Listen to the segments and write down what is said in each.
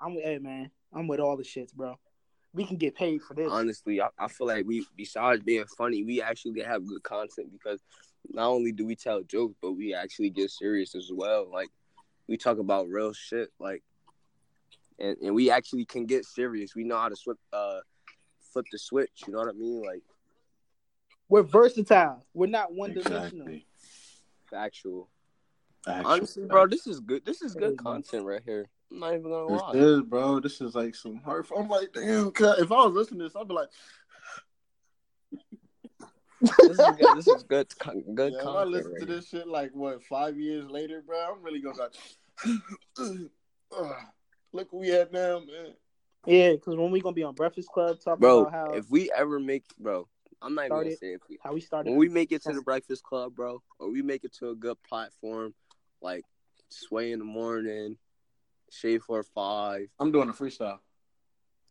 I'm with hey man, I'm with all the shits, bro. We can get paid for this. Honestly, I, I feel like we, besides being funny, we actually have good content because not only do we tell jokes, but we actually get serious as well. Like we talk about real shit, like, and and we actually can get serious. We know how to flip, uh, flip the switch. You know what I mean? Like We're versatile. We're not one dimensional. Exactly. factual. Actual Honestly, bro, this is good. This is good content right here. I'm not even gonna This is, bro. This is like some hard. I'm like, damn. cut. If I was listening to this, I'd be like, This is good. This is good. Good yeah, if I listen right to this shit like what five years later, bro, I'm really gonna like, look where we at now, man. Yeah, because when we gonna be on Breakfast Club talking Bro, about how if we ever make, bro, I'm not even gonna say if we how we started. when we make it to the Breakfast Club, bro, or we make it to a good platform, like Sway in the morning, Shade for five. I'm doing a freestyle.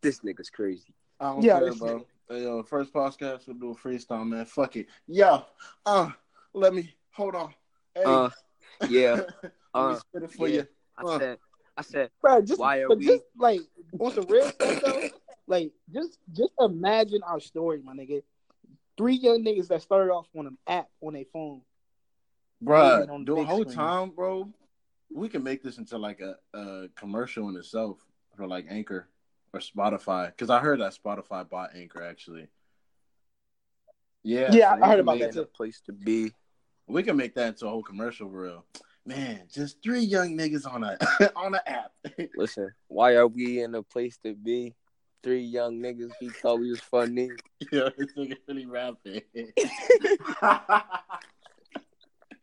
This nigga's crazy. I don't Yeah, care, bro. Hey, yo, first podcast, we'll do a freestyle, man. Fuck it. Yo, uh, let me hold on. Hey, Uh, yeah. let me Uh, spit it for yeah. you. I Uh. said, I said, Bro, just Why are we- just like on some real stuff though, like just just imagine our story, my nigga. Three young niggas that started off on an app on their phone. Bruh, on the big whole screen. time, bro, we can make this into like a, a commercial in itself for like Anchor or Spotify. Because I heard that Spotify bought Anchor actually. Yeah, Yeah, so I heard about that too. a place to be. We can make that into a whole commercial for real. Man, just three young niggas on a on an app. Listen, why are we in a place to be? Three young niggas. We thought we was funny. Yo, this nigga really rapping.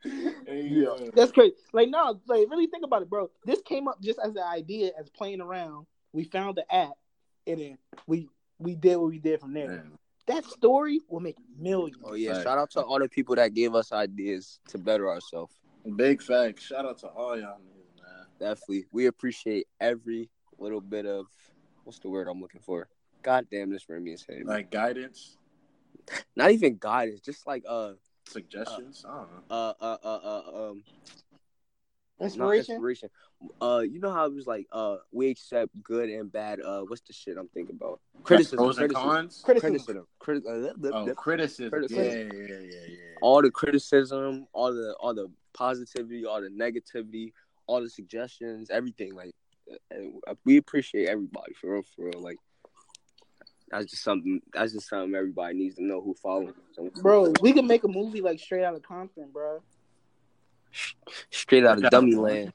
hey, yo. That's crazy. Like no, like really think about it, bro. This came up just as an idea, as playing around. We found the app, and then we we did what we did from there. Man, That story will make millions. Oh yeah, Right. shout out to all the people that gave us ideas to better ourselves. Big facts. Shout out to all y'all niggas, man. Definitely, we appreciate every little bit of what's the word I'm looking for. God damn, this Remy is heavy. Like guidance, Not even guidance, just like uh suggestions. I don't know. uh uh uh, uh um not Inspiration. inspiration. Uh, you know how it was like uh we accept good and bad. Uh, what's the shit I'm thinking about? Criticism. Pros and cons. Criticism. Criticism. Criti- uh, Oh, criticism. Criticism. Yeah, yeah, yeah, yeah. all the criticism, all the all the positivity, all the negativity, all the suggestions, everything. Like uh, we appreciate everybody for real, for real. Like that's just something. That's just something everybody needs to know who following. So, Bro, we can make a movie like straight out of Compton, bro. straight out of dummy land.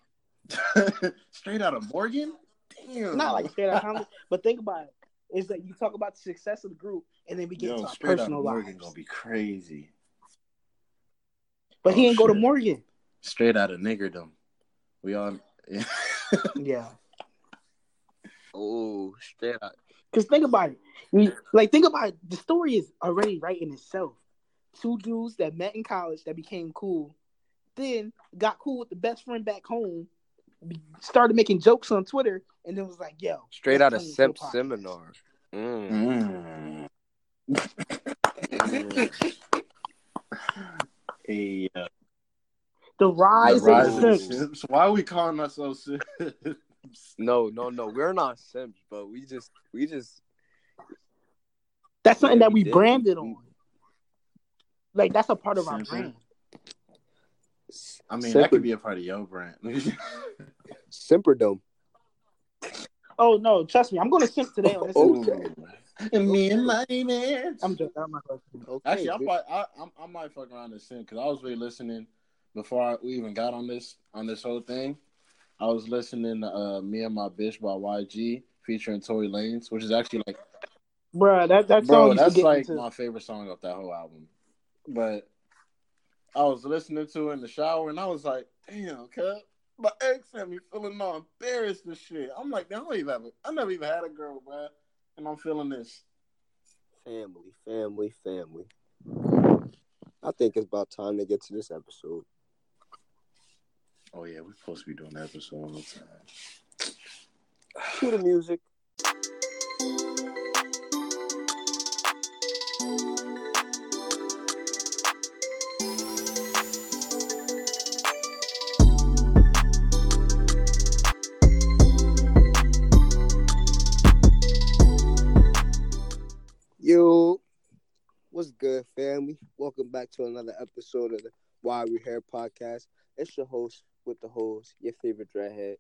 Straight out of Morgan. Damn. Not like straight out of Compton, but think about it. Is that you talk about the success of the group, and then we get Yo, into our straight out of personal Morgan lives. gonna be crazy. But he Oh, ain't go to. Morgan. Straight out of niggerdom. We all. Yeah. Yeah. Oh, straight out. Because think about it. You- Like, think about it. The story is already right in itself. Two dudes that met in college that became cool, then got cool with the best friend back home, started making jokes on Twitter, and then was like, yo. Straight out of turn this Simp into a podcast. seminar. Mm. Mm. Hey, uh, The rise, the rise of of the the Simps. Simps. Why are we calling ourselves Simps? No, no, no. We're not simps, but we just, we just. That's something that we we branded on. Like, that's a part of our Simping. brand. I mean, that could be a part of your brand. Simperdome. Oh, no, trust me. I'm going to simp today on this. Okay. And me and my man. I'm joking. I'm not. Okay, Actually, I, dude. probably, I, I I might fuck around and sing because I was really listening before I, we even got on this on this whole thing. I was listening to uh, "Me and My Bitch" by YG featuring Tory Lanez, which is actually like, Bro, that, that song bro, that's like into. my favorite song off that whole album. But I was listening to it in the shower and I was like, damn, cut. My ex had me feeling all embarrassed and shit. I'm like, damn, I don't even have a, I never even had a girl, bro, and I'm feeling this. Family, family, family. I think it's about time to get to this episode. Oh yeah, we're supposed to be doing that for so long time. Cue the music. Yo, what's good, family? Welcome back to another episode of the Why We Here podcast. It's your host, with the host, your favorite dreadhead,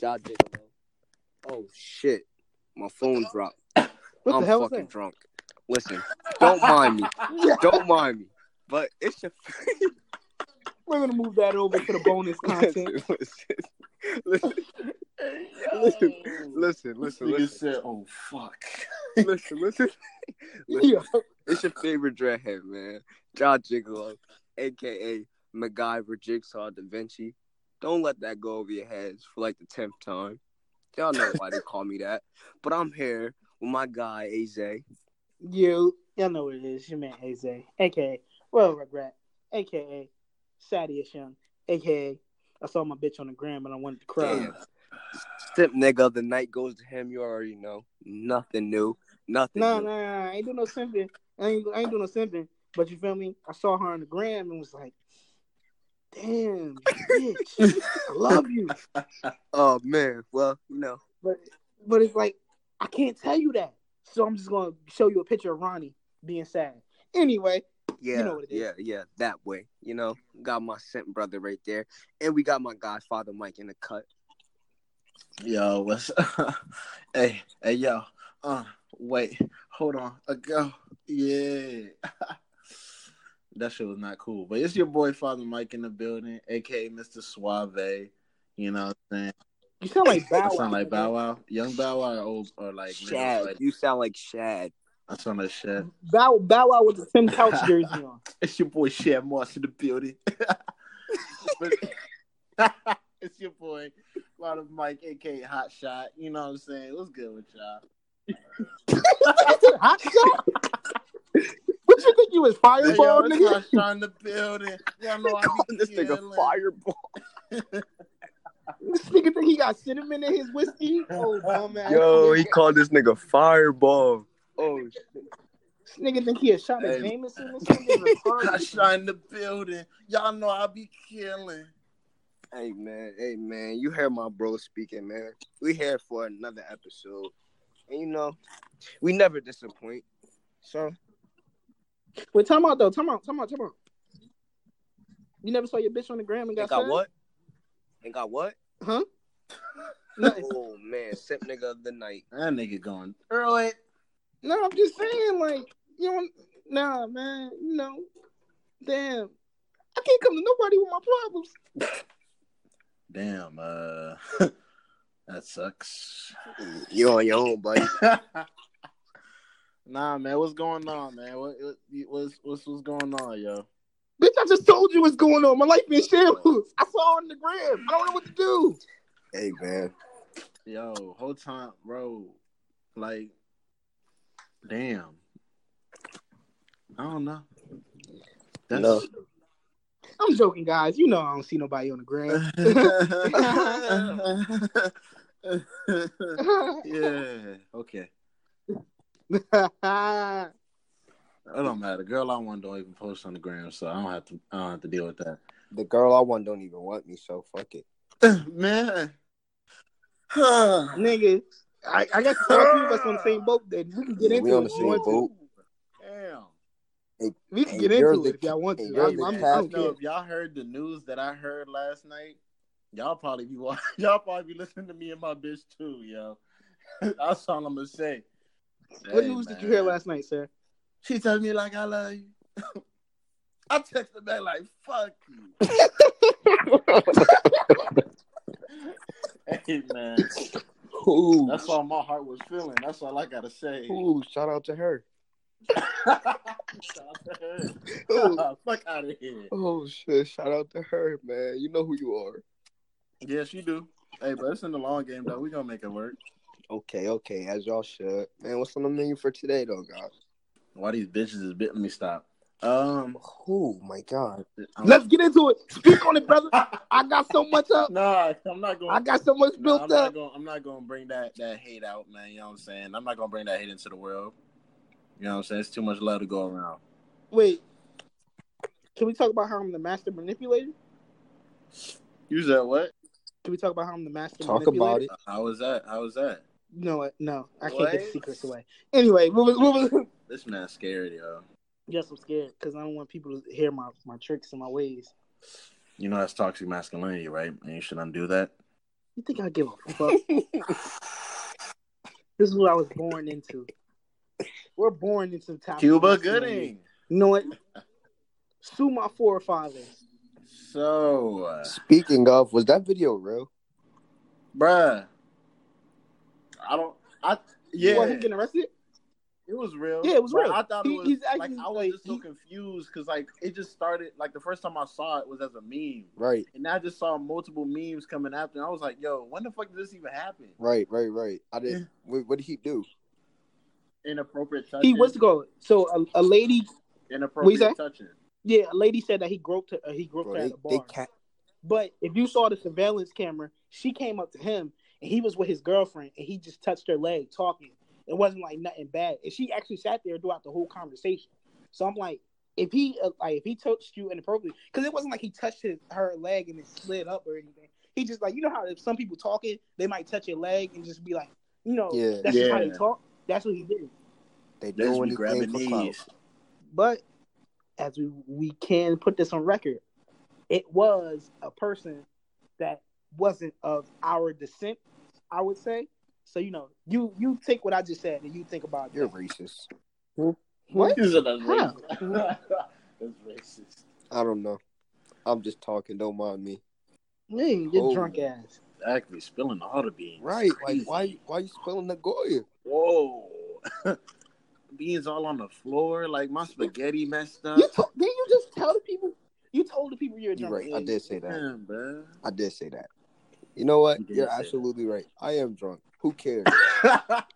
Ja Gigolo. Oh shit, my phone dropped. What I'm the hell fucking that? drunk. Listen, don't mind me. Don't mind me. But it's your We're gonna move that over to the bonus content. listen, listen, listen, listen, listen, Nigga listen, said, "Oh fuck." listen, listen. listen. Yeah. It's your favorite dreadhead, man. Ja Gigolo, aka MacGyver Jigsaw Da Vinci. Don't let that go over your heads for like the tenth time. Y'all know why they call me that. But I'm here with my guy Aze. You, y'all know what it is. Your man Aze, aka Well Regret, aka Sadius Young, aka I saw my bitch on the gram and I wanted to cry. Damn. Simp nigga, the night goes to him. You already know. Nothing new. Nothing new. nah, nah, I ain't doing no simping. I ain't, I ain't doing no simping. But you feel me? I saw her on the gram and was like, "Damn, bitch, I love you." Oh man. Well, you know. But but it's like I can't tell you that. So I'm just gonna show you a picture of Ronnie being sad. Anyway, Yeah, you know what it is. yeah, yeah, that way. You know, got my simp brother right there, and we got my godfather Mike in the cut. Yo, what's hey, hey, yo. Uh, wait, hold on. A go. Yeah. that shit was not cool. But it's your boy Father Mike in the building, aka Mr. Suave. You know what I'm saying? you sound like Bow I Wow. sound like Bow Wow. Young Bow Wow or old or like Shad, like, you sound like Shad. I sound like shit. Bow Bow Wow with the Tim Couch jersey on. It's your boy Shad Moss in the building. It's your boy, Father Mike, aka Hot Shot. You know what I'm saying? What's good with y'all? Hot shot? What you think you was Hey, fireball, yo, nigga? Hot Shot in the building. Y'all know I Calling be this nigga fireball. This nigga think he got cinnamon in his whiskey? Oh, bum ass. Yo, he called this nigga fireball. Oh shit. This nigga think he a shot at Hey. Jameson or something? Hot retarded. The building. Y'all know I be killing. Hey man, hey man, you heard my bro speaking, man. We here for another episode, and you know, we never disappoint. So Wait, time out though. Time out. Time out. Time out. You never saw your bitch on the gram and ain't got, got sad? what? Ain't got what? Huh? Oh man, simp nigga of the night. That nigga going early. No, I'm just saying, like, you know, nah, man, you know, damn, I can't come to nobody with my problems. Damn, uh, that sucks. You on your own, buddy. nah, man, what's going on, man? What, what what's what's what's going on, yo? Bitch, I just told you what's going on. My life in shambles. I saw it on the gram. I don't know what to do. Hey man, Yo, whole time, bro. Like, damn. I don't know. That's No. I'm joking, guys. You know I don't see nobody on the gram. yeah. Okay. It don't matter. Girl, I want don't even post on the gram, so I don't have to. I don't have to deal with that. the girl I want don't even want me, so fuck it. Man. Nigga, I, I guess all three of us on the same boat. Then we can get Yeah, into we on it. the same you boat. Damn. We can get into the- it if y'all want to. I'm, you're I'm, the I'm, I cat- don't No, care. if y'all heard the news that I heard last night, y'all probably be wa- y'all probably be listening to me and my bitch too, yo. That's all I'm gonna say. What Hey, news did you hear last night, sir? She told me like I love you. I texted back like fuck you. hey man, Ooh, that's all my heart was feeling. That's all I gotta say. ooh, shout out to her. Fuck out of here. Oh shit, shout out to her, man. You know who you are. Yes, you do. Hey, but it's in the long game though. We gonna make it work. Okay, okay, as y'all should. Man, what's on the menu for today though, guys? Why these bitches is bit? Let me stop. Um, Oh my god. I'm- Let's get into it. Speak on it, brother. I got so much up. Nah, I'm not going. I got so much Nah, built I'm not up. going. I'm not going to bring that that hate out, man. You know what I'm saying? I'm not going to bring that hate into the world. You know what I'm saying? It's too much love to go around. Wait, can we talk about how I'm the master manipulator? You said what? Can we talk about how I'm the master Talk manipulator? about it. How was that? How was that? No, no, I can't get the secrets away. Anyway, what was, what was, This man's scared, yo. Yes, I'm scared because I don't want people to hear my, my tricks and my ways. You know that's toxic masculinity, right? And you should undo that. You think I give a fuck? this is what I was born into. We're born into toxic Cuba. Gooding. You know what? Sue my forefathers. So, uh, Speaking of, was that video real? bruh, I don't. I yeah, What, him getting arrested? it was real. Yeah, it was but real. I thought He- it was he's like I was like, just so he- confused because like it just started like the first time I saw it was as a meme, Right, and I just saw multiple memes coming after. And I was like, yo, when the fuck did this even happen? right, right, right. I didn't. What, what did he do? Inappropriate touching. He what's it called? So a, a lady, inappropriate say? touching. yeah, a lady said that he groped her. Uh, he groped Bro, her they, at a they bar. ca- But if you saw the surveillance camera, she came up to him and he was with his girlfriend and he just touched her leg talking. It wasn't like nothing bad. And she actually sat there throughout the whole conversation. So I'm like, if he uh, like if he touched you inappropriately, because it wasn't like he touched his, her leg and it slid up or anything. He just like you know how if some people talking, they might touch your leg and just be like, you know, Yeah. that's just how they Yeah. talk. That's what he did. they Let's do be grabbing anything for knees. But as we we can put this on record, it was a person that wasn't of our descent, I would say. So you know, you you take what I just said and you think about You're that. racist. Hmm? What? He that's racist. that's racist. I don't know. I'm just talking. Don't mind me. Man, your Oh. drunk ass. Actually, spilling all the beans. Right? Like Crazy. why? Why you spilling the Goya? Whoa. beans all on the floor. Like my spaghetti messed up. You to- didn't you just tell the people? You told the people you're a You're right. I did say that. Damn. I did say that. You know what? You you're say that. absolutely right. I am drunk. Who cares?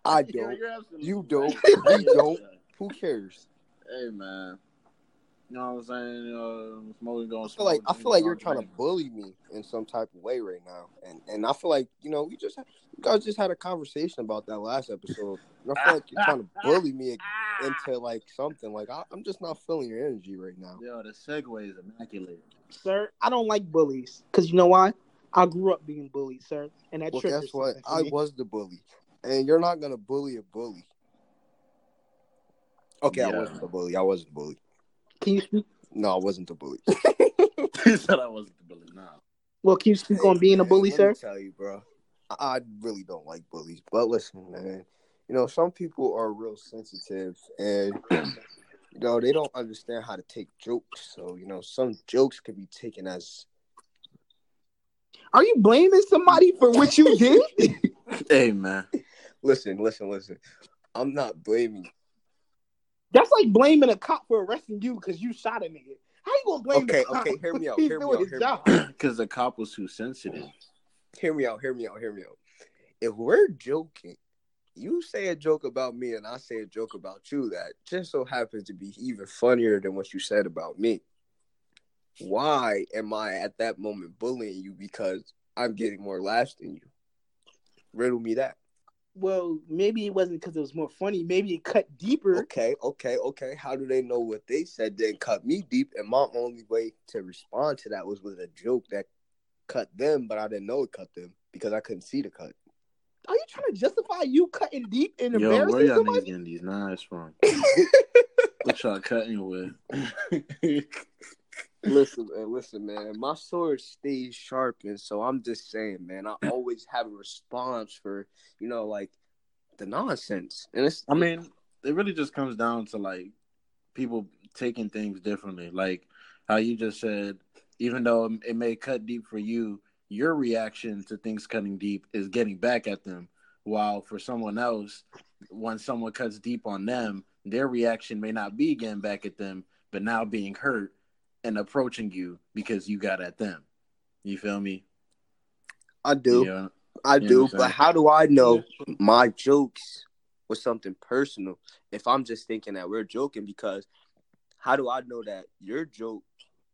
I don't. You're You don't. right. We don't. Who cares? Hey man. You know what I'm saying? Uh, smoking going I feel like I feel like you're trying to bully me in some type of way right now, and and I feel like you know we just you guys just had a conversation about that last episode. And I feel like you're trying to bully me into like something. Like I, I'm just not feeling your energy right now. Yo, the segue is immaculate. Sir, I don't like bullies because you know why? I grew up being bullied, sir, and that Well, guess what? I was the bully, and you're not gonna bully a bully. Okay, I wasn't the bully. I wasn't the bully. Can you speak? No, I wasn't the bully. he said I wasn't the bully. Nah. Well, can you speak on being a bully, let sir? Me tell you, bro. I, I really don't like bullies, but listen, man. You know, some people are real sensitive, and you know they don't understand how to take jokes. So you know, some jokes could be taken as Are you blaming somebody for what you did? Hey man. listen, listen, listen. I'm not blaming. That's like blaming a cop for arresting you because you shot a nigga. How you gonna blame Okay, the cop? okay, hear me out, He's hear me doing out, his hear me job. Because the cop was too sensitive. Hear me out. Hear me out. Hear me out. If we're joking, you say a joke about me, and I say a joke about you that just so happens to be even funnier than what you said about me. Why am I at that moment bullying you because I'm getting more laughs than you? Riddle me that. Well, maybe it wasn't because it was more funny. Maybe it cut deeper. Okay, okay, okay. How do they know what they said didn't cut me deep? And my only way to respond to that was with a joke that cut them, but I didn't know it cut them because I couldn't see the cut. Are you trying to justify you cutting deep and Yo, where embarrassing y'all niggas somebody? getting these knives from? What y'all cutting with? Listen, man, listen, man. My sword stays sharpened, so I'm just saying, man. I always have a response for, you know, like the nonsense, and it's. I mean, it really just comes down to like people taking things differently. Like how you just said, even though it may cut deep for you, your reaction to things cutting deep is getting back at them. While for someone else, when someone cuts deep on them, their reaction may not be getting back at them, but now being hurt and approaching you because you got at them. You feel me? I do, Yeah. I do, but how do I know my jokes was something personal if I'm just thinking that we're joking? Because how do I know that your joke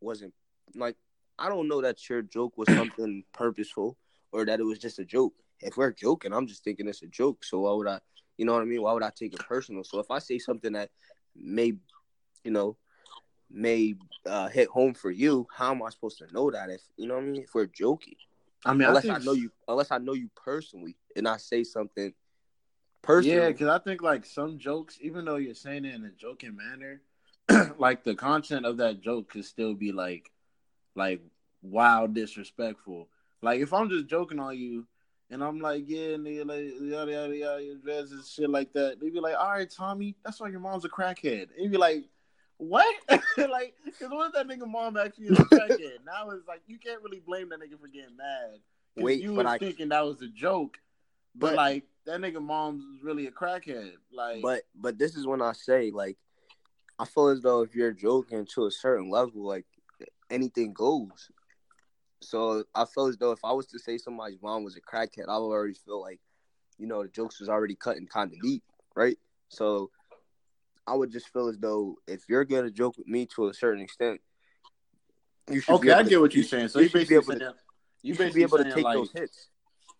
wasn't like? I don't know that your joke was something purposeful or that it was just a joke. If we're joking, I'm just thinking it's a joke. So why would I? You know what I mean? Why would I take it personal? So if I say something that may, you know, may uh, hit home for you, how am I supposed to know that? If you know what I mean? If we're joking I mean, unless I, I, know you, unless I know you personally, and I say something personal. Yeah, because I think like some jokes, even though you're saying it in a joking manner, like the content of that joke could still be like like wild disrespectful. Like if I'm just joking on you and I'm like, yeah, nigga, like yada yada yada, your dress and shit like that. They be like, all right, Tommy, that's why your mom's a crackhead. And you be like, what? like, because what if that nigga mom actually is a crackhead? now it's like you can't really blame that nigga for getting mad. Wait, you was I- thinking that was a joke, but, But- like that nigga mom's really a crackhead. Like, But but this is when I say like I feel as though if you're joking to a certain level, like anything goes. So I feel as though if I was to say somebody's mom was a crackhead, I would already feel like, you know, the jokes was already cutting kind of deep, right? So I would just feel as though if you're gonna joke with me to a certain extent, you should. okay, I to- get what you're saying. So you you, should be basically able to- saying, You basically be able to take like, those hits,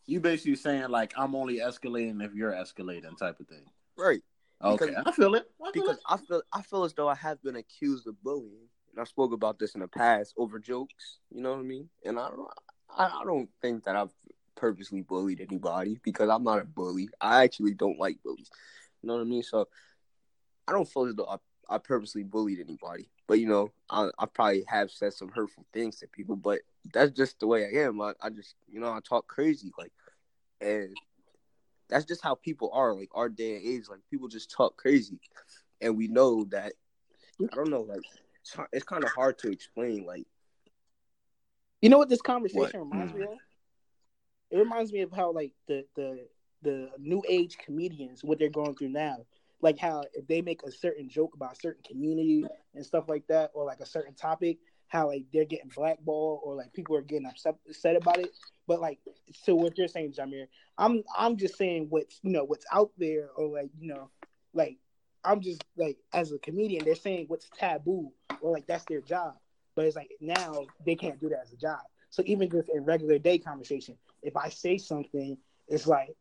you basically saying like I'm only escalating if you're escalating type of thing. right? Okay, Because- I feel it. I feel because it. I feel I feel as though I have been accused of bullying, and I spoke about this in the past over jokes. You know what I mean? And I don't, I, I don't think that I've purposely bullied anybody because I'm not a bully. I actually don't like bullies. You know what I mean? So I don't feel as though I, I purposely bullied anybody. But you know, I, I probably have said some hurtful things to people. But that's just the way I am. I, I just you know I talk crazy like, and that's just how people are. Like our day and age, like people just talk crazy, and we know that. I don't know, like it's, it's kind of hard to explain. Like You know what this conversation What? reminds hmm. me of? It reminds me of how like the the the new age comedians what they're going through now. Like how if they make a certain joke about a certain community and stuff like that, or like a certain topic, how like they're getting blackballed or like people are getting upset, about it. But like, so what you're saying, Jamir, I'm I'm just saying what's you know what's out there, or like you know, like I'm just like as a comedian, they're saying what's taboo, or like that's their job. But it's like now they can't do that as a job. So even just in regular day conversation, if I say something, it's like,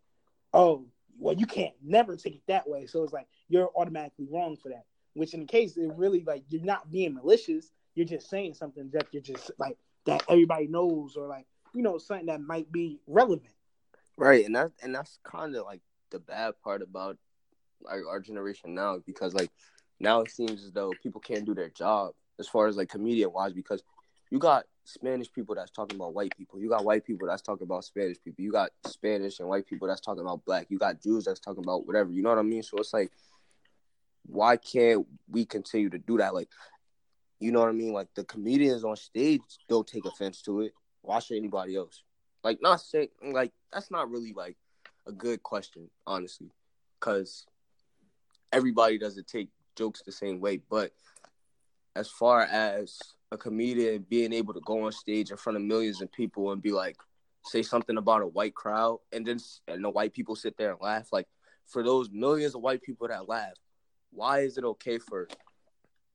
oh, well, you can't never take it that way. So it's like you're automatically wrong for that. Which in the case, it really like you're not being malicious. You're just saying something that you're just like that everybody knows, or like you know something that might be relevant. right, and that and that's kind of like the bad part about like our generation now because like now it seems as though people can't do their job as far as like comedian wise because you got Spanish people that's talking about white people. You got white people that's talking about Spanish people. You got Spanish and white people that's talking about black. You got Jews that's talking about whatever. You know what I mean? So it's like, why can't we continue to do that? Like, you know what I mean? Like the comedians on stage don't take offense to it. Why should anybody else? Like, not saying like that's not really like a good question, honestly, because everybody doesn't take jokes the same way. But as far as a comedian being able to go on stage in front of millions of people and be like, say something about a white crowd, and then and the white people sit there and laugh. Like for those millions of white people that laugh, why is it okay for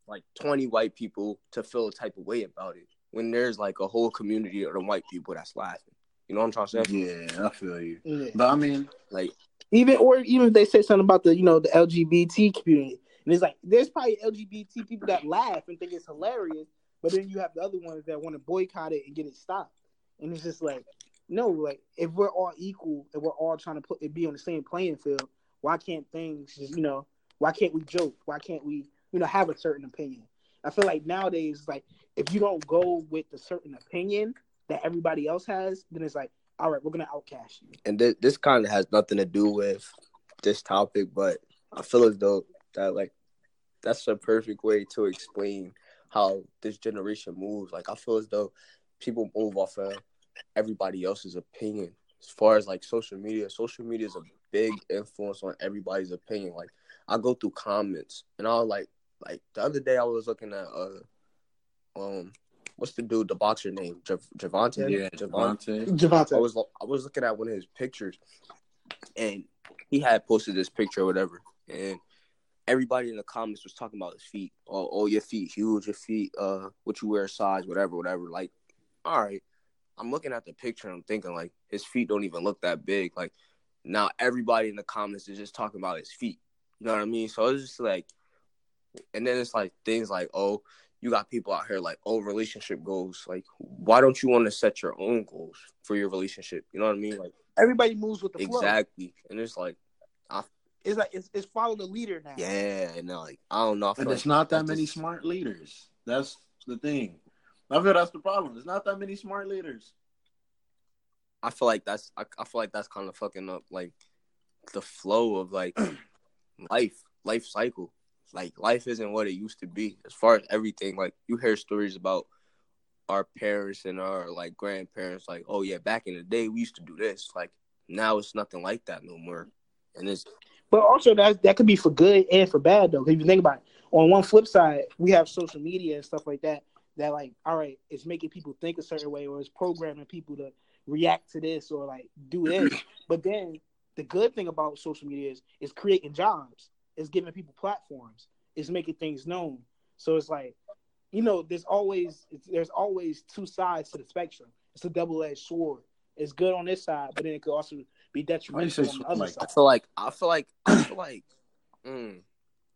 like twenty white people to feel a type of way about it when there's like a whole community of the white people that's laughing? You know what I'm trying to say? Yeah, I feel you. Yeah. But I mean, Like, Even or even if they say something about the you know the LGBT community, and it's like there's probably LGBT people that laugh and think it's hilarious, but then you have the other ones that want to boycott it and get it stopped, and it's just like no, like if we're all equal and we're all trying to put it be on the same playing field, why can't things just you know why can't we joke? Why can't we you know have a certain opinion? I feel like nowadays like if you don't go with a certain opinion that everybody else has, then it's like all right, we're gonna outcast you. and th- this kind of has nothing to do with this topic, but I feel as though that like that's a perfect way to explain how this generation moves. Like I feel as though people move off of everybody else's opinion. As far as like social media, social media is a big influence on everybody's opinion. Like I go through comments and I'll like like the other day I was looking at uh um what's the dude the boxer name Jav- Javante yeah, Javante Javante. Javante. I was I was looking at one of his pictures, and he had posted this picture or whatever, and everybody in the comments was talking about his feet. Oh, oh, your feet huge, your feet, uh, what you wear size, whatever, whatever. Like, all right, I'm looking at the picture and I'm thinking like his feet don't even look that big. Like, now everybody in the comments is just talking about his feet. You know what I mean? So it's just like, and then it's like things like, oh, you got people out here like, oh, relationship goals. Like, why don't you want to set your own goals for your relationship? You know what I mean? Like, Everybody moves with the flow. exactly. And it's like, I, It's like it's, it's follow the leader now. Yeah, and like I don't know. I And like it's not that many just- smart leaders. That's the thing. I feel that's the problem. There's not that many smart leaders. I feel like that's I, I feel like that's kind of fucking up like the flow of like life, life cycle. Like life isn't what it used to be as far as everything. Like you hear stories about our parents and our like grandparents. Like, oh yeah, back in the day we used to do this. Like now it's nothing like that no more. And it's But also that that could be for good and for bad though. If you think about it, on one flip side, we have social media and stuff like that. That like, all right, it's making people think a certain way, or it's programming people to react to this or like do this. but then the good thing about social media is it's creating jobs. It's giving people platforms. It's making things known. So it's like, you know, there's always it's, there's always two sides to the spectrum. It's a double edged sword. It's good on this side, but then it could also be detrimental say on the other like side. I feel like I feel like I feel like mm,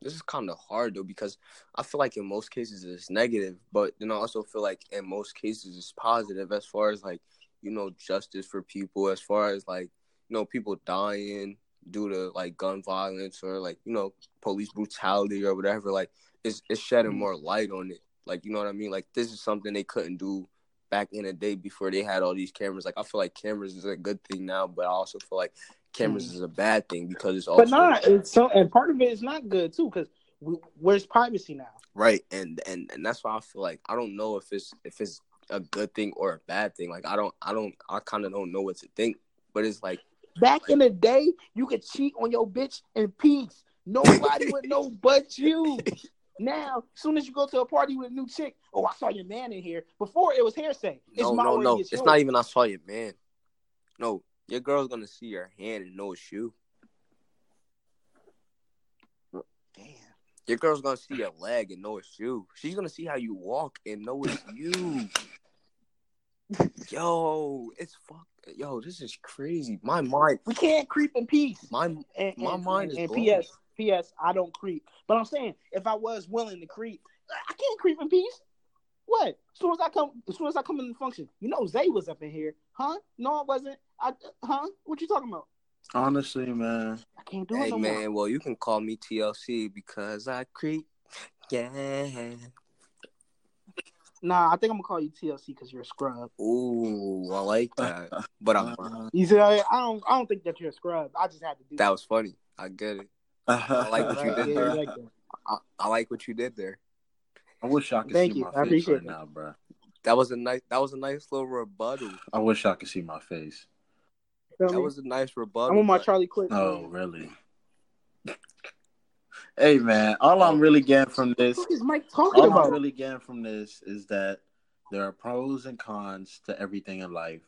this is kind of hard though because I feel like in most cases it's negative, but then I also feel like in most cases it's positive as far as like you know justice for people, as far as like you know people dying due to like gun violence or like you know police brutality or whatever. Like it's it's shedding Mhm. more light on it. Like you know what I mean? Like this is something they couldn't do back in the day before they had all these cameras. Like I feel like cameras is a good thing now, but I also feel like cameras Mm. is a bad thing because it's also But not it's so, and part of it is not good too because where's privacy now? right, and and and that's why I feel like I don't know if it's if it's a good thing or a bad thing. Like I don't I don't I kind of don't know what to think. But it's like Back in the day, you could cheat on your bitch in peace. Nobody would know but you. Now, as soon as you go to a party with a new chick, oh, I saw your man in here. Before it was hearsay. It's no my no no, against it's not even I saw your man. No, your girl's gonna see your hand and know it's you. Damn. Your girl's gonna see your leg and know it's you. She's gonna see how you walk and know it's you. Yo, it's fuck. Yo, this is crazy. My mind, We can't creep in peace. my And, My and- mind and, is and blown. P.S. P.S. I don't creep. But I'm saying, if I was willing to creep, I can't creep in peace. What? As soon as I come, as soon as I come in the function, you know Zay was up in here, huh? No, I wasn't. I, huh? What you talking about? Honestly, man. I can't do hey it no man, more. well you can call me TLC because I creep. Yeah. Nah, I think I'm gonna call you TLC because you're a scrub. Ooh, I like that. But I'm You see, I I don't, I don't think that you're a scrub. I just had to do that was funny. I get it. I like what you did there. you like that. I, I like what you did there. I wish I could Thank see you. my I face appreciate right that. now, bro. That was a nice. That was a nice little rebuttal. I wish I could see my face. Feel That me? was a nice rebuttal. I'm on my but- Charlie Quick. Oh, man. really? hey, man. All I'm really getting from this, What is Mike talking all I'm really getting from this is that there are pros and cons to everything in life,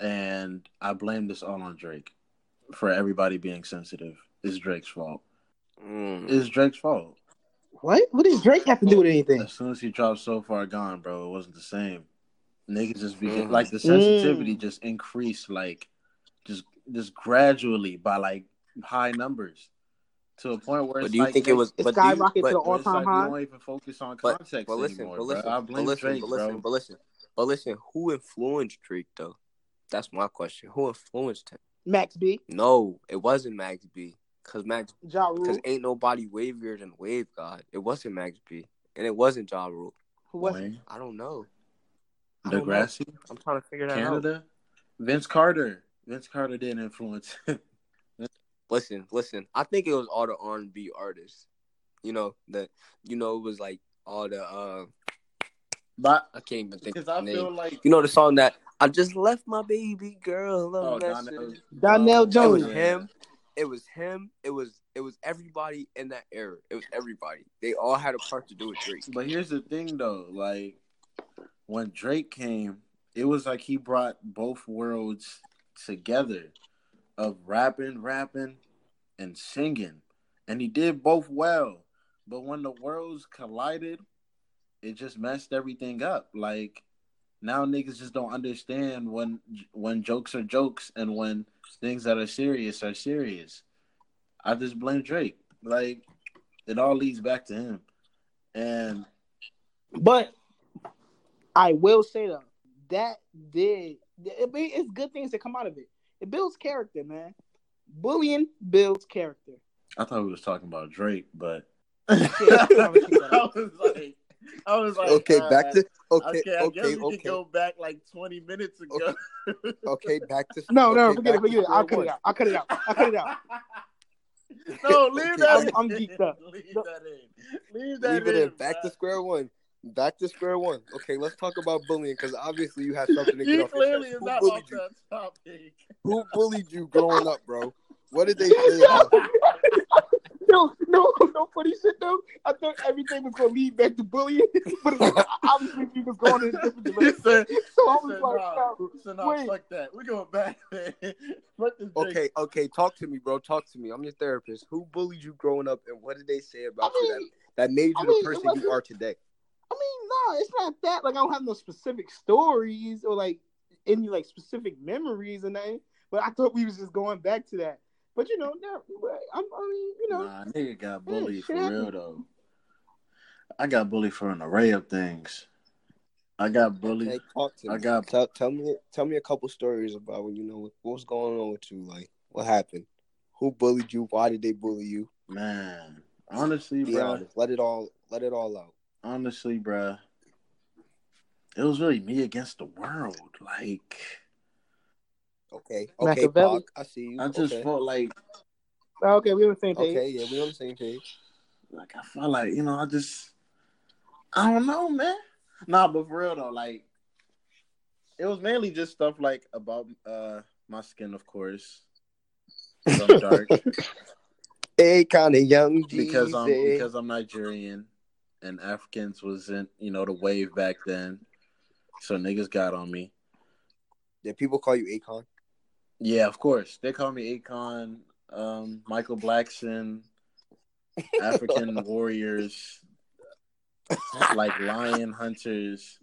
and I blame this all on Drake for everybody being sensitive. It's Drake's fault. Mm. It's Drake's fault. What? What does Drake have to do with anything? As soon as he dropped so far gone, bro, it wasn't the same. Niggas just begin Mhm. like the sensitivity Mm. just increased like just just gradually by like high numbers to a point where But it's do you like think it was? It But do you, skyrocketed but, to the where it's all-time like high. you don't even focus on but, context but listen, anymore, but listen, bro. I but blame listen, Drake, but bro. listen, but listen, but listen. Who influenced Drake though? That's my question. Who influenced him? Max B, No, it wasn't Max B. Cause Max, Ja Rule, cause ain't nobody wavier than Wave God. It wasn't Max B, and it wasn't Ja Rule. who was? Wayne, I don't know. I don't know. Degrassi, I'm trying to figure that out. Canada, Vince Carter. Vince Carter didn't influence. Listen, listen. I think it was all the R and B artists. You know that. You know it was like all the. uh but I can't even think because I name. feel like You know the song that I just left my baby girl a oh. Donell, Donell oh, It Jones. was him. It was him. It was it was everybody in that era. It was everybody. They all had a part to do with Drake. But here's the thing, though. Like when Drake came, it was like he brought both worlds together of rapping, rapping, and singing, and he did both well. But when the worlds collided, it just messed everything up. Like now, niggas just don't understand when when jokes are jokes and when things that are serious are serious. I just blame Drake. Like it all leads back to him. And But I will say though, that did it, it's good things that come out of it. It builds character, man. Bullying builds character. I thought we was talking about Drake, but Yeah, I was like, I was like, Okay, uh, back to okay, Okay, I guess we okay, could go back like 20 minutes ago. okay. Back to No, no, forget it, forget it. I'll cut it out. I'll cut it out. I'll cut it out. no, leave Okay, that I'm- in. I'm geeked up. Leave No. that in. Leave that Leave it in. Back bruh. to square one. Back to square one. Okay, let's talk about bullying because obviously you have something to get He off your clearly is Who not bullied off you? that topic. Who bullied you growing up, bro? What did they say about you? No, no, no funny shit though. I thought everything was gonna lead back to bullying, but obviously we was going in a different direction. said, So I was said, like, nah, no, so nah, wait. fuck that. We're going back, man. Fuck. Okay, okay, talk to me, bro. Talk to me. I'm your therapist. Who bullied you growing up, and what did they say about I you mean, that, that made you I the mean, it person you are today? I mean, no, it's not that. Like, I don't have no specific stories or like any like specific memories and nothing. But I thought we was just going back to that. But you know, no, I'm, I mean, you know, Nah, nigga got bullied shit for real happens. though. I got bullied for an array of things. I got bullied. Okay, talk to me. I got- tell, tell me tell me a couple stories about when you know what was going on with you. Like, what happened? Who bullied you? Why did they bully you? Man, honestly, Be bro. honest. Let it all let it all out. Honestly, bro. It was really me against the world. Like, Okay, okay, Machiavelli. Pac, I see you. I just okay. felt like, okay, we on the same page. okay, yeah, we on the same page. like I felt like, you know, I just, I don't know, man. Nah, but for real though, like, it was mainly just stuff like about uh my skin, of course. I'm dark. Hey, kind of young because I'm because I'm Nigerian and Africans wasn't you know the wave back then, so niggas got on me. Did people call you Akon? Yeah, of course they call me Akon, um, Michael Blackson, African warriors, like lion hunters.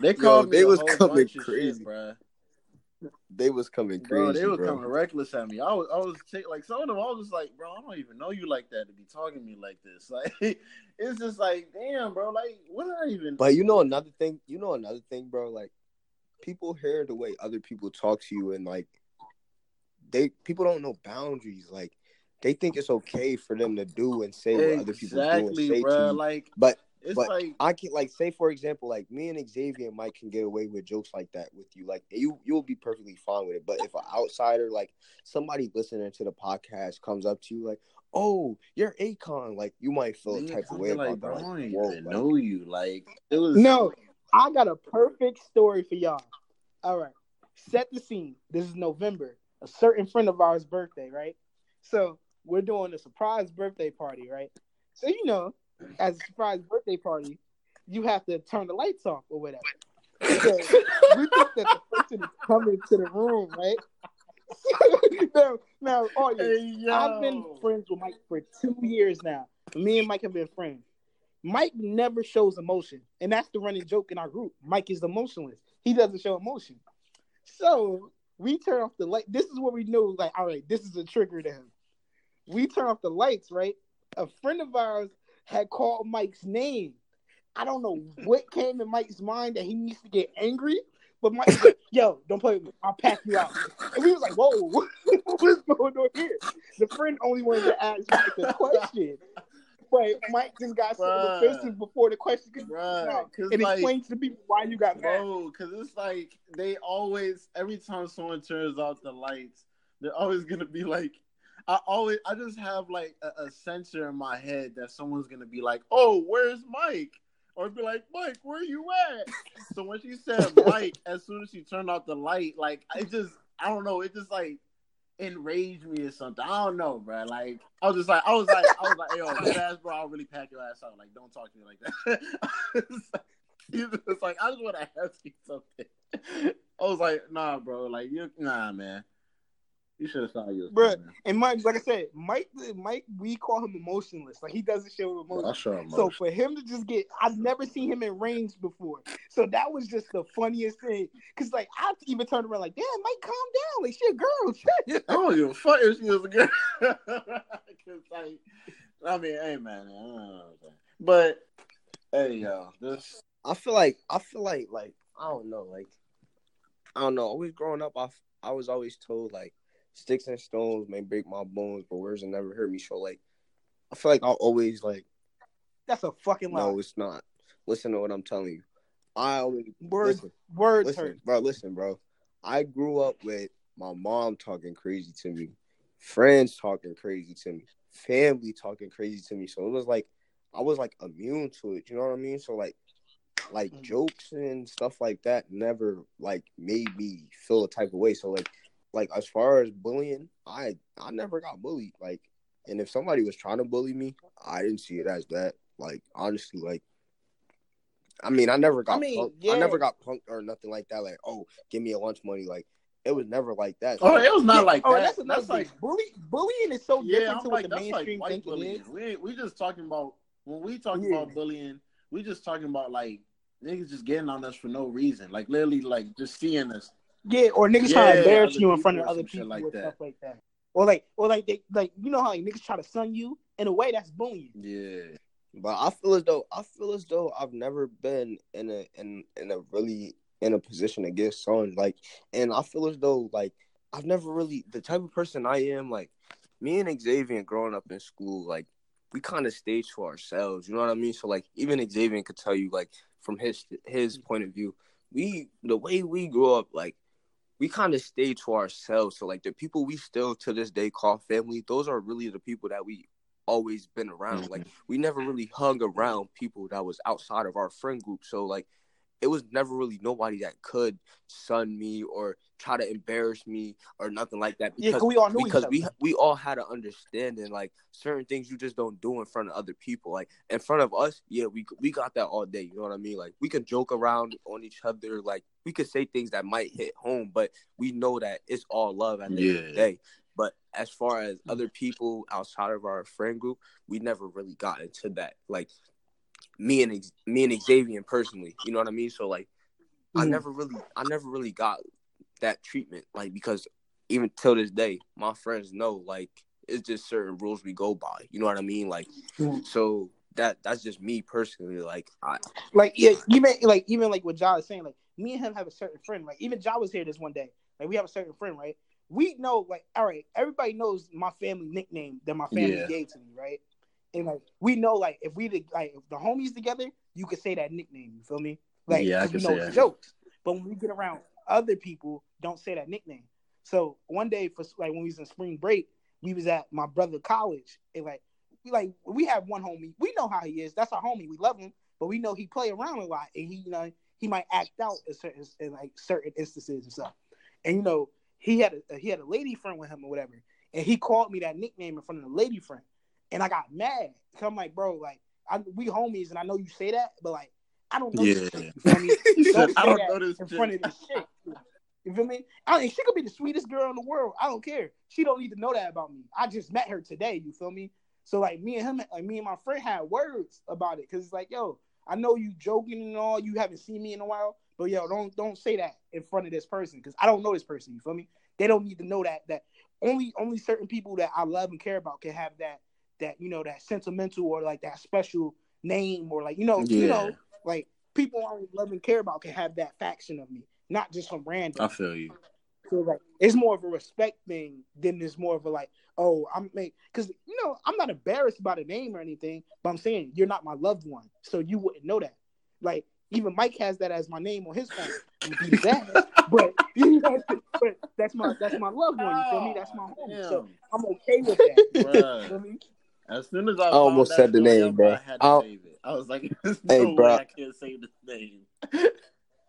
They called me they was coming crazy. shit, bruh. They was coming crazy, Bro, they were bro. coming reckless at me. I was, I was take, like some of them. I was just like, bro, I don't even know you like that to be talking to me like this. Like, it's just like, damn, bro. Like, what did I even? But you know another thing. You know another thing, bro. Like people hear the way other people talk to you, and like they people don't know boundaries. Like they think it's okay for them to do and say what other people do and exactly, say bro. to you. Like, But it's but like, I can like say for example, like me and Xavier and Mike can get away with jokes like that with you. Like you you'll be perfectly fine with it. But if an outsider, like somebody listening to the podcast, comes up to you like, "Oh, you're Akon," like you might feel a type of way feel about like, that. I Like, don't whoa, even like, know you. Like, it was No, I got a perfect story for y'all. All right. Set the scene. This is November, a certain friend of ours' birthday, right? So we're doing a surprise birthday party, right? So, you know, as a surprise birthday party, you have to turn the lights off or whatever. So we think that the person is coming to the room, right? now, now, audience, Hey. I've been friends with Mike for two years now. Me and Mike have been friends. Mike never shows emotion, and that's the running joke in our group. Mike is emotionless. He doesn't show emotion. So we turn off the light. This is what we know. Like, all right, this is a trigger to him. We turn off the lights. Right. A friend of ours had called Mike's name. I don't know what came in Mike's mind that he needs to get angry. But Mike was like, yo, don't play with me. I'll pack you out. And we was like, whoa, what's going on here? The friend only wanted to ask Mike the question. But Mike just got so Bruh. defensive before the question could out. And like- explain to people why you got mad. Bro, because it's like they always, every time someone turns off the lights, they're always gonna be like, I always, I just have like a, a sensor in my head that someone's gonna be like, "Oh, where's Mike?" Or be like, "Mike, where are you at?" so when she said Mike, as soon as she turned off the light, like I just, I don't know, it just like enraged me or something. I don't know, bro. Like I was just like, I was like, I was like, yo, ass, bro, I'll really pack your ass out. Like, don't talk to me like that. it's like I just want to ask you something. I was like, nah, bro. Like you, nah, man. You should have thought you was Bruh. And Mike, like I said, Mike, Mike, we call him emotionless. Like he doesn't show emotion. I'll show. So for him to just get, I've never seen him in range before. So that was just the funniest thing. Cause like I even turned around like, damn, Mike, calm down. Like she a girl. I don't give a fuck if she was a girl. Cause like, I mean, hey, man, I don't know. But hey, yo, this I feel like I feel like like I don't know like I don't know. Always growing up, I I was always told like sticks and stones may break my bones, but words will never hurt me. So like, I feel like I'll always like. That's a fucking lie. No, it's not. Listen to what I'm telling you. I always words, listen, words listen, hurt. bro. Listen, bro. I grew up with my mom talking crazy to me, friends talking crazy to me, family talking crazy to me. So it was like I was like immune to it. You know what I mean? So like, like Mhm. jokes and stuff like that never like made me feel a type of way. So like, like as far as bullying, I I never got bullied. Like, and if somebody was trying to bully me, I didn't see it as that. Like honestly, like. I mean, I never got I mean, punked. yeah. I never got punked or nothing like that. Like, oh, give me a lunch money. Like, it was never like that. Oh, it was not Yeah, like oh, that. that's That's, another like thing. bully bullying is so yeah, different I'm to like what the that's like mainstream white bullying. is. We ain't, we just talking about when we talking Yeah. about bullying. We just talking about like niggas just getting on us for no reason. Like literally, like just seeing us. Yeah, or niggas trying Yeah, to embarrass you in front of other people like or that. stuff like that. Or like, or like they like you know how like niggas try to sun you in a way that's bullying. Yeah, But I feel as though I feel as though I've never been in a in in a really in a position to get sun like, and I feel as though like I've never really the type of person I am like. Me and Xavier growing up in school, like we kind of stayed to ourselves. You know what I mean? So like even Xavier could tell you like from his his mm. point of view, we the way we grew up like we kind of stayed to ourselves. So like the people we still to this day call family, those are really the people that we always been around. Like mm-hmm. we never really hung around people that was outside of our friend group. So like it was never really nobody that could sun me or try to embarrass me or nothing like that Yeah, because 'cause we all knew because each we other. we all had an understanding like certain things you just don't do in front of other people like in front of us yeah we we got that all day you know what i mean? Like we could joke around on each other like we could say things that might hit home but we know that it's all love at the end of the day. But as far as mm. other people outside of our friend group we never really got into that like me and me and Xavier personally you know what i mean so like I Mhm. never really I never really got that treatment like because even till this day my friends know like it's just certain rules we go by you know what I mean like Mhm. so that that's just me personally like I Like yeah, even like even like what Ja is saying, like me and him have a certain friend. Like even Ja was here this one day. Like we have a certain friend, right? We know, like, all right, everybody knows my family nickname that my family Yeah. gave to me, right? And like we know, like if we like if the homies together, you could say that nickname. You feel me? Like Yeah, I can know say that. jokes. But when we get around other people, don't say that nickname. So one day for like when we was in spring break, we was at my brother college and like we like we have one homie. We know how he is. That's our homie. We love him, but we know he play around a lot and he you know he might act out in certain in like certain instances and stuff. And you know he had a he had a lady friend with him or whatever, and he called me that nickname in front of the lady friend, and I got mad. i I'm like, bro, like I, we homies, and I know you say that, but like I don't know Yeah. this chick. You feel me? He Don't I don't know this in chick. front of this chick. You feel me? I mean, she could be the sweetest girl in the world. I don't care. She don't need to know that about me. I just met her today. You feel me? So like me and him, like me and my friend had words about it because it's like, yo, I know you joking and all. You haven't seen me in a while, but yo, don't don't say that in front of this person because I don't know this person. You feel me? They don't need to know that that only only certain people that I love and care about can have that that you know that sentimental or like that special name or like you know you know like people I love and care about can have that faction of me, not just some random. I feel you. So like it's more of a respect thing than it's more of a like, oh, I'm make because you know I'm not embarrassed by the name or anything, but I'm saying you're not my loved one, so you wouldn't know that. Like even Mike has that as my name on his phone. I'm gonna beat his ass, but you know, but that's my that's my loved one. You feel me? That's my home. So I'm okay with that. you Bruh. feel me? As soon as I, I almost found said the name, out, bro. I had to I'll- save it. I was like, "There's Hey, no bro. way I can't say this name."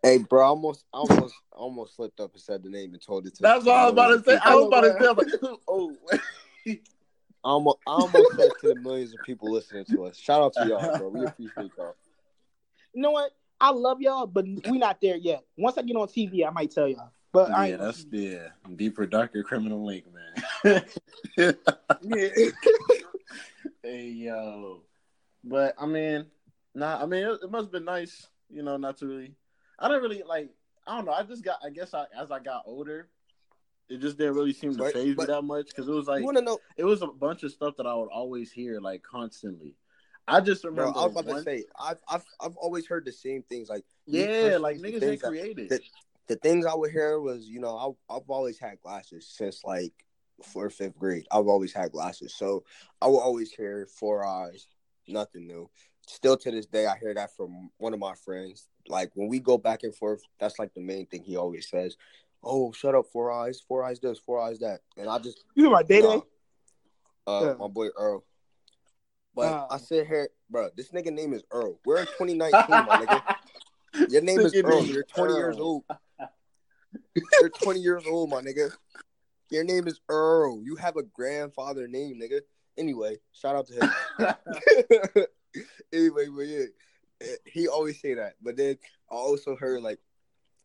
hey bro I almost I almost almost slipped up and said the name and told it to That's what I was about to say. I was about to say, I was like, "Oh, I almost, I almost said to the millions of people listening to us shout out to y'all bro we appreciate y'all You know what? I love y'all, but we not there yet. Once I get on TV, I might tell y'all. But yeah, ain't that's yeah, deeper, darker criminal link, man." yeah. Hey yo, but I mean, nah, I mean, it, it must have been nice, you know, not to really. I didn't really like. I don't know. I just got. I guess I, as I got older, it just didn't really seem to phase me that much because it was like you want to know it was a bunch of stuff that I would always hear like constantly. I just bro remember. I was about one- to say I've I've I've always heard the same things like yeah, like the niggas ain't creative. that- the things I would hear was, you know, I, I've always had glasses since like fourth, fifth grade. I've always had glasses, so I will always hear four eyes. Nothing new. Still to this day, I hear that from one of my friends. Like when we go back and forth, that's like the main thing he always says. Oh, shut up, four eyes, four eyes this, four eyes that, and I just You know my day day. uh, Yeah. my boy Earl. But Uh. I sit here, bro. This nigga name is Earl. We're in 2019, my nigga. Your name is Earl. You're 20 years old. You're 20 years old, my nigga. Your name is Earl. You have a grandfather name, nigga. Anyway, shout out to him. anyway, but yeah, eh, he always say that. But then I also heard like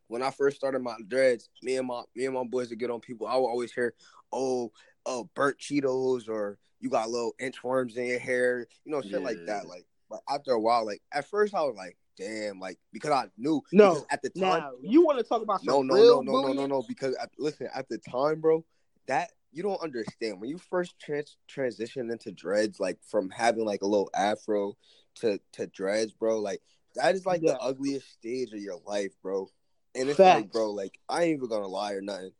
when I first started my dreads, me and my me and my boys would get on people. I would always hear, "Oh, oh, burnt Cheetos," or "You got little inchworms in your hair," you know, shit like that. Like, but after a while, like at first, I was like, "Damn!" Like because I knew. No, at the time, Now you want to talk about no, no, no, no, no, no, no. Because at, listen, at the time, bro, that you don't understand when you first trans- transition into dreads, like from having like a little afro to to dreads, bro. Like that is like Yeah. the ugliest stage of your life, bro. And it's like, bro, like I ain't even gonna lie or nothing.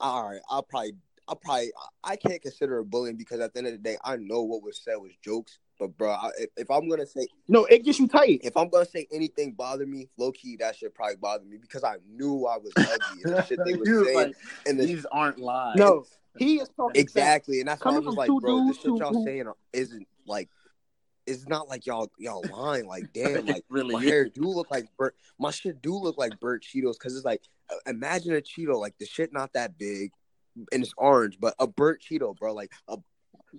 All right, I'll probably, I'll probably, I can't consider it bullying because at the end of the day, I know what was said was jokes. But bro, I, if, if I'm gonna say No, it gets you tight. if I'm gonna say anything bother me, low key, that should probably bother me because I knew I was ugly and the shit they He was was saying. like, and the, These aren't lies. No, he is talking facts. exactly, and that's why I Coming was like, two bro, the shit y'all who- saying isn't like, it's not like y'all y'all lying. Like, damn, like really my is. hair do look like burnt. My shit do look like burnt Cheetos because it's like, uh, imagine a Cheeto like the shit not that big and it's orange, but a burnt Cheeto, bro, like a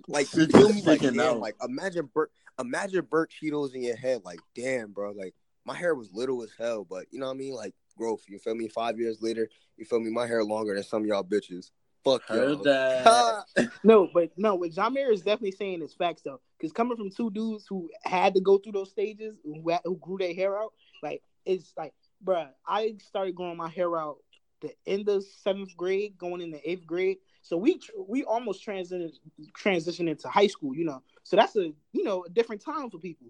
like you It's feel me? Like damn, out. like imagine burnt imagine burnt Cheetos in your head. Like damn, bro, like my hair was little as hell, but you know what I mean? Like growth. You feel me? Five years later, you feel me? My hair longer than some of y'all bitches. Fuck Heard y'all. that. No, but no, what Jamir is definitely saying is facts though, because coming from two dudes who had to go through those stages, who, had- who grew their hair out, like it's like, bruh, I started growing my hair out the end of seventh grade, going into eighth grade. So we we almost transitioned transitioned into high school, you know. So that's a you know a different time for people,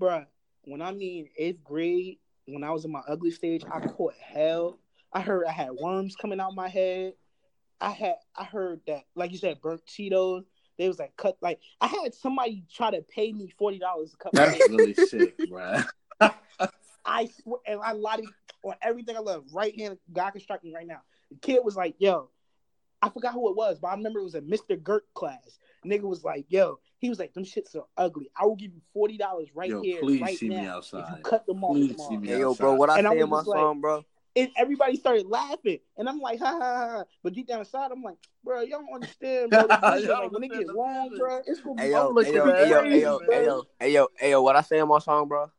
bruh. When I mean eighth grade, when I was in my ugly stage, I caught hell. I heard I had worms coming out my head. I had I heard that like you said burnt Cheetos. They was like cut like I had somebody try to pay me forty dollars to cut That's really sick, bro. I swear and I lied on everything I love. Right hand, God can strike me right now. The kid was like, "Yo," I forgot who it was, but I remember it was a Mr. Gert class. Nigga was like, "Yo," he was like, "Them shits are ugly. I will give you forty dollars right Yo, here, please right see me now, if you cut them off Please tomorrow." see me Hey yo, bro, what I And say was in my just like- song, bro? and everybody started laughing, and I'm like, ha ha ha. ha. But deep down inside, I'm like, bro, y'all don't understand, bro. The vision, Y'all like when it gets get long, bro, it's gonna be. Hey yo, I'm looking hey yo, at hey yo, yo, hey yo, hey yo, hey yo, what I say in my song, bro?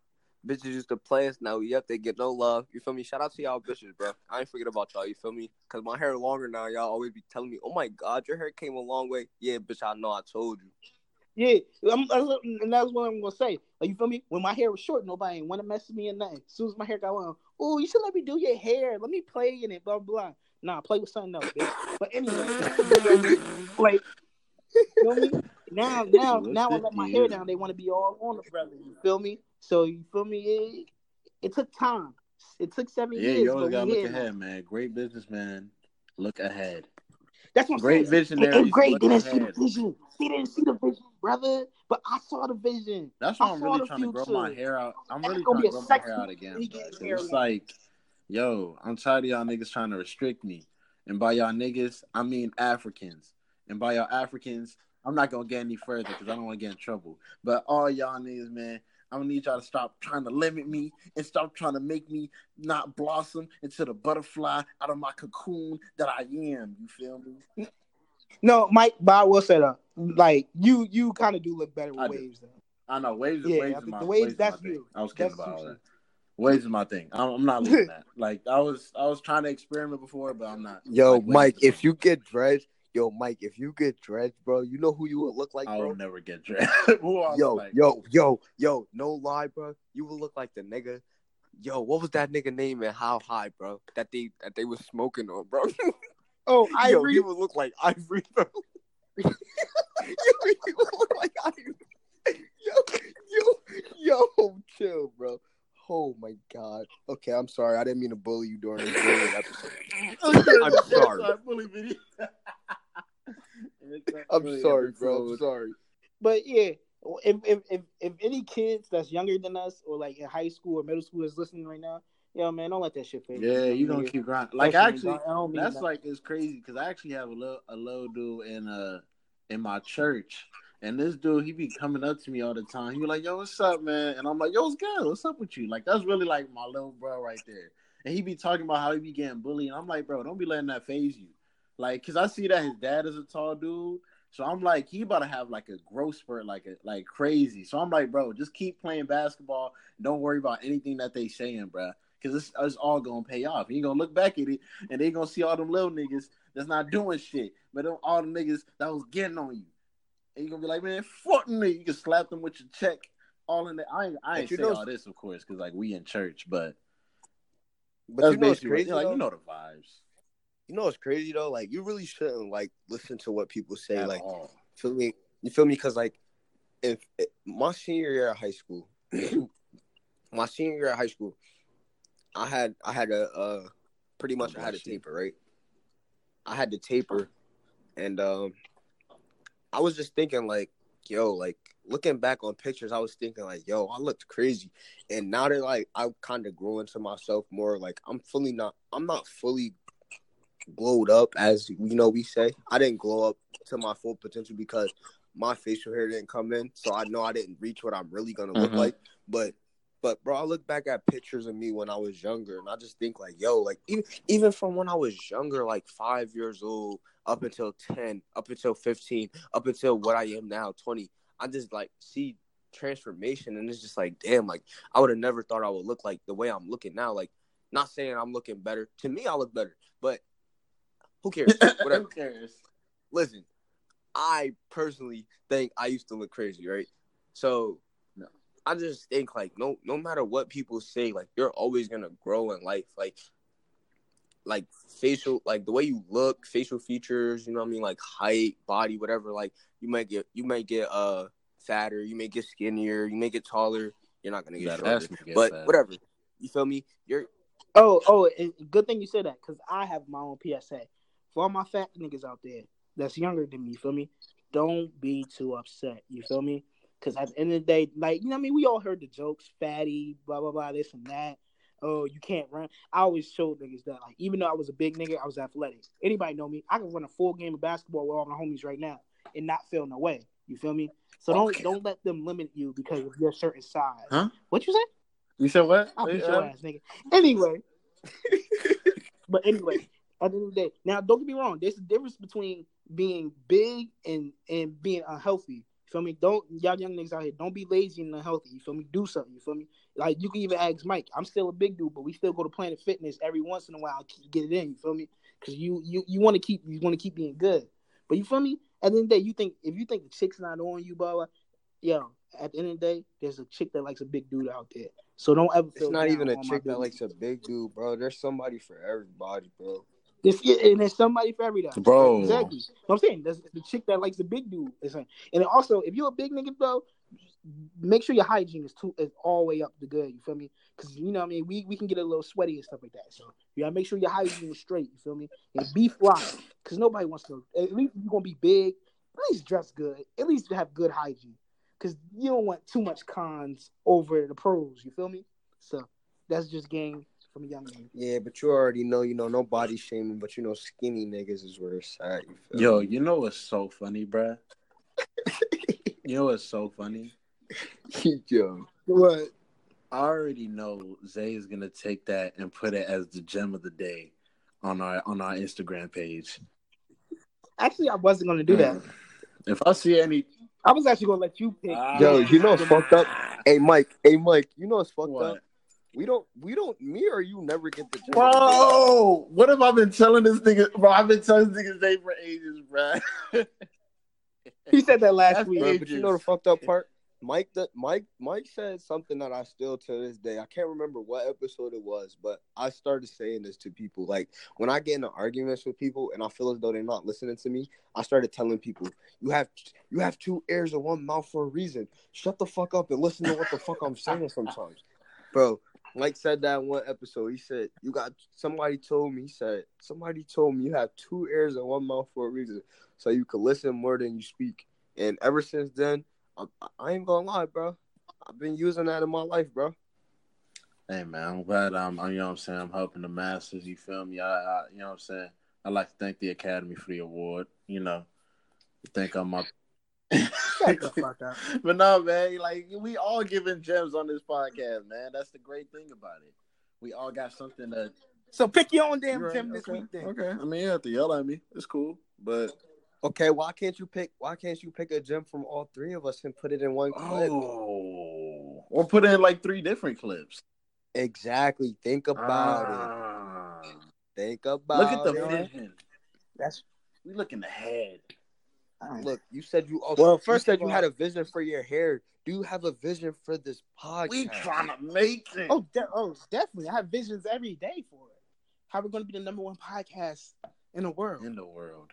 Bitches used to play us, now we up, they get no love. You feel me? Shout out to y'all bitches, bro. I ain't forget about y'all, you feel me? Cause my hair longer now, y'all always be telling me, oh my god, your hair came a long way. Yeah, bitch, I know I told you. Yeah, I'm, that's- and that's what I'm gonna say. Like you feel me? When my hair was short, nobody ain't want to mess with me or nothing. As soon as my hair got long, oh, you should let me do your hair. Let me play in it, blah blah. Nah, play with something else, bitch. But anyway, like, you feel me? Now, now, What's now I the let my hair down. They want to be all on the brother. You feel me? So you feel me? It, it took time. It took seven Yeah, years, you but always gotta look here ahead, man. Great businessman. Look ahead. That's what I'm Great saying. visionaries. In eighth grade, they didn't see the vision. They didn't see the vision, brother. But I saw the vision. That's why I I'm really trying to grow my hair out. I'm really trying to grow my hair out again. gets bro. 'Cause hair It's like, yo, I'm tired of y'all niggas trying to restrict me. And by y'all niggas, I mean Africans. And by y'all Africans, I'm not gonna get any further because I don't want to get in trouble. But all y'all niggas, man, I'm gonna need y'all to stop trying to limit me and stop trying to make me not blossom into the butterfly out of my cocoon that I am. You feel me? No, Mike, but I will say that, like you, you kind of do look better with I do. waves, though. I know waves. Yeah, waves I think my the waves, waves that's thing. you. I was kidding That's about all that. Waves is my thing. I'm, I'm not leaving that. Like I was, I was trying to experiment before, but I'm not. Yo, Like, Mike, if you get dreads, yo, Mike, if you get dreads, bro, you know who you would look like, I bro? will never get dressed. Yo, like? yo, yo, yo, no lie, bro. You would look like the nigga. Yo, what was that nigga name and how high, bro? That they that they was smoking on, bro. Oh, Yo, Ivory. he would look like Ivory, bro. yo, he would look like Ivory. Yo, yo, yo, chill, bro. Oh my god. Okay, I'm sorry. I didn't mean to bully you during this bullying episode. I'm sorry. Bully video. I'm Really sorry, bro. I'm sorry. But yeah, if, if if if any kids that's younger than us or like in high school or middle school is listening right now, yo man, don't let that shit fade. Yeah, you gonna keep grinding. Like Especially actually, I don't mean that's that. like it's crazy because I actually have a little a little dude in uh in my church, and this dude he be coming up to me all the time. He be like, "Yo, what's up, man?" And I'm like, "Yo, what's good? What's up with you?" Like that's really like my little bro right there. And he be talking about how he be getting bullied, and I'm like, "Bro, don't be letting that phase you." Like, cause I see that his dad is a tall dude. So I'm like, he about to have like a growth spurt, like a, like crazy. So I'm like, bro, just keep playing basketball. Don't worry about anything that they saying, bro, because it's, it's all gonna pay off. You gonna look back at it, and they gonna see all them little niggas that's not doing shit, but them, all the niggas that was getting on you, and you gonna be like, man, fuck me. You can slap them with your check, all in there. I ain't, I ain't say know- all this, of course, because like we in church, but But that's you know basically crazy? like though? you know the vibes. You know what's crazy though? Like you really shouldn't like listen to what people say. at like all. feel me? You feel me? Because like, if, if my senior year of high school, my senior year of high school, I had I had a uh, pretty much I had a taper right. I had the taper, and um, I was just thinking like, yo, like looking back on pictures, I was thinking like, yo, I looked crazy, and now that like I kind of grew into myself more, like I'm fully not, I'm not fully glowed up as you know we say. I didn't glow up to my full potential because my facial hair didn't come in, so I know I didn't reach what I'm really gonna look Mhm. like. But but bro, I look back at pictures of me when I was younger, and I just think like, yo, like even even from when I was younger, like five years old, up until ten, up until fifteen, up until what I am now, twenty. I just like see transformation, and it's just like, damn, like I would have never thought I would look like the way I'm looking now. Like, not saying I'm looking better. To me, I look better, but who cares? Whatever Who cares? listen, I personally think I used to look crazy, right? So No. I just think like no no matter what people say, like you're always gonna grow in life. Like like facial like the way you look, facial features, you know what I mean, like height, body, whatever, like you might get you might get uh fatter, you may get skinnier, you may get taller, you're not gonna get That shorter. ass may get But fat. whatever. You feel me? You're Oh, oh, and good thing you said that because I have my own PSA for all my fat niggas out there that's younger than me. You feel me? Don't be too upset. You feel me? Because at the end of the day, like you know, what I mean, we all heard the jokes, fatty, blah blah blah, this and that. Oh, you can't run. I always showed niggas that, like, even though I was a big nigga, I was athletic. Anybody know me? I can run a full game of basketball with all my homies right now and not feel no way. You feel me? So don't Okay. don't let them limit you because of your certain size. Huh? What you say? You said what? I'll beat Wait, your uh, ass, nigga. Anyway. but anyway, at the end of the day, now don't get me wrong. There's a difference between being big and and being unhealthy. You feel me? Don't y'all young niggas out here, don't be lazy and unhealthy. You feel me? Do something. You feel me? Like you can even ask Mike. I'm still a big dude, but we still go to Planet Fitness every once in a while. to Get it in. You feel me? Because you you you want to keep you want to keep being good. But you feel me? At the end of the day, you think if you think the chick's not on you, blah blah. Yo, at the end of the day, there's a chick that likes a big dude out there. So don't ever feel it's not even a chick that likes a big dude, bro. There's somebody for everybody, bro. And there's somebody for everybody. Bro. Exactly. What I'm saying there's the chick that likes the big dude. is And also, if you're a big nigga, though, make sure your hygiene is too is all the way up to good. You feel me? Because you know, what I mean, we, we can get a little sweaty and stuff like that. So you gotta make sure your hygiene is straight. You feel me? And be fly. Because nobody wants to. At least you're gonna be big. At least dress good. At least have good hygiene. Because you don't want too much cons over the pros. You feel me? So that's just game from a young man. Yeah, but you already know, you know, no body shaming, but you know, skinny niggas is worse. it's at. You feel Yo, me? you know what's so funny, bruh? you know what's so funny? yo, What? I already know Zay is gonna take that and put it as the gem of the day on our on our Instagram page. Actually, I wasn't gonna do that. If I see any, I was actually gonna let you pick. Ah. Yo, you know what's fucked up? Ah. hey Mike, hey Mike, you know what's fucked What? up? We don't, we don't, me or you never get the gym. Bro, what have I been telling this nigga? Bro, I've been telling this nigga Zay for ages, bro. He said that last That's week. Bro, but you know the fucked up part? Mike, that Mike, Mike said something that I still to this day. I can't remember what episode it was, but I started saying this to people. Like when I get into arguments with people and I feel as though they're not listening to me, I started telling people, "You have, you have two ears and one mouth for a reason. Shut the fuck up and listen to what the fuck I'm saying sometimes, bro." Mike said that in one episode. He said, "You got somebody told me." He said, "Somebody told me you have two ears and one mouth for a reason, so you can listen more than you speak." And ever since then, I, I ain't gonna lie, bro. I've been using that in my life, bro. Hey man, I'm glad um, I'm, you know what I'm saying, I'm helping the masses, you feel me? I, I you know what I'm saying? I'd like to thank the Academy for the award, you know. Think I'm. but no, man, like we all giving gems on this podcast, man. That's the great thing about it. We all got something that So pick your own damn Right, gym this okay, week then. Okay. I mean you have to yell at me. It's cool. But Okay, why can't you pick? Why can't you pick a gem from all three of us and put it in one clip? Oh or put in like three different clips. Exactly. Think about Ah. it. Think about it. Look at the it. vision. That's We looking ahead. Look, you said you also. Well, Well, first first you said of you had a vision for your hair. Do you have a vision for this podcast? We trying to make it. oh, de- oh, definitely. I have visions every day for it. How are we're going to be the number one podcast in the world? in the world.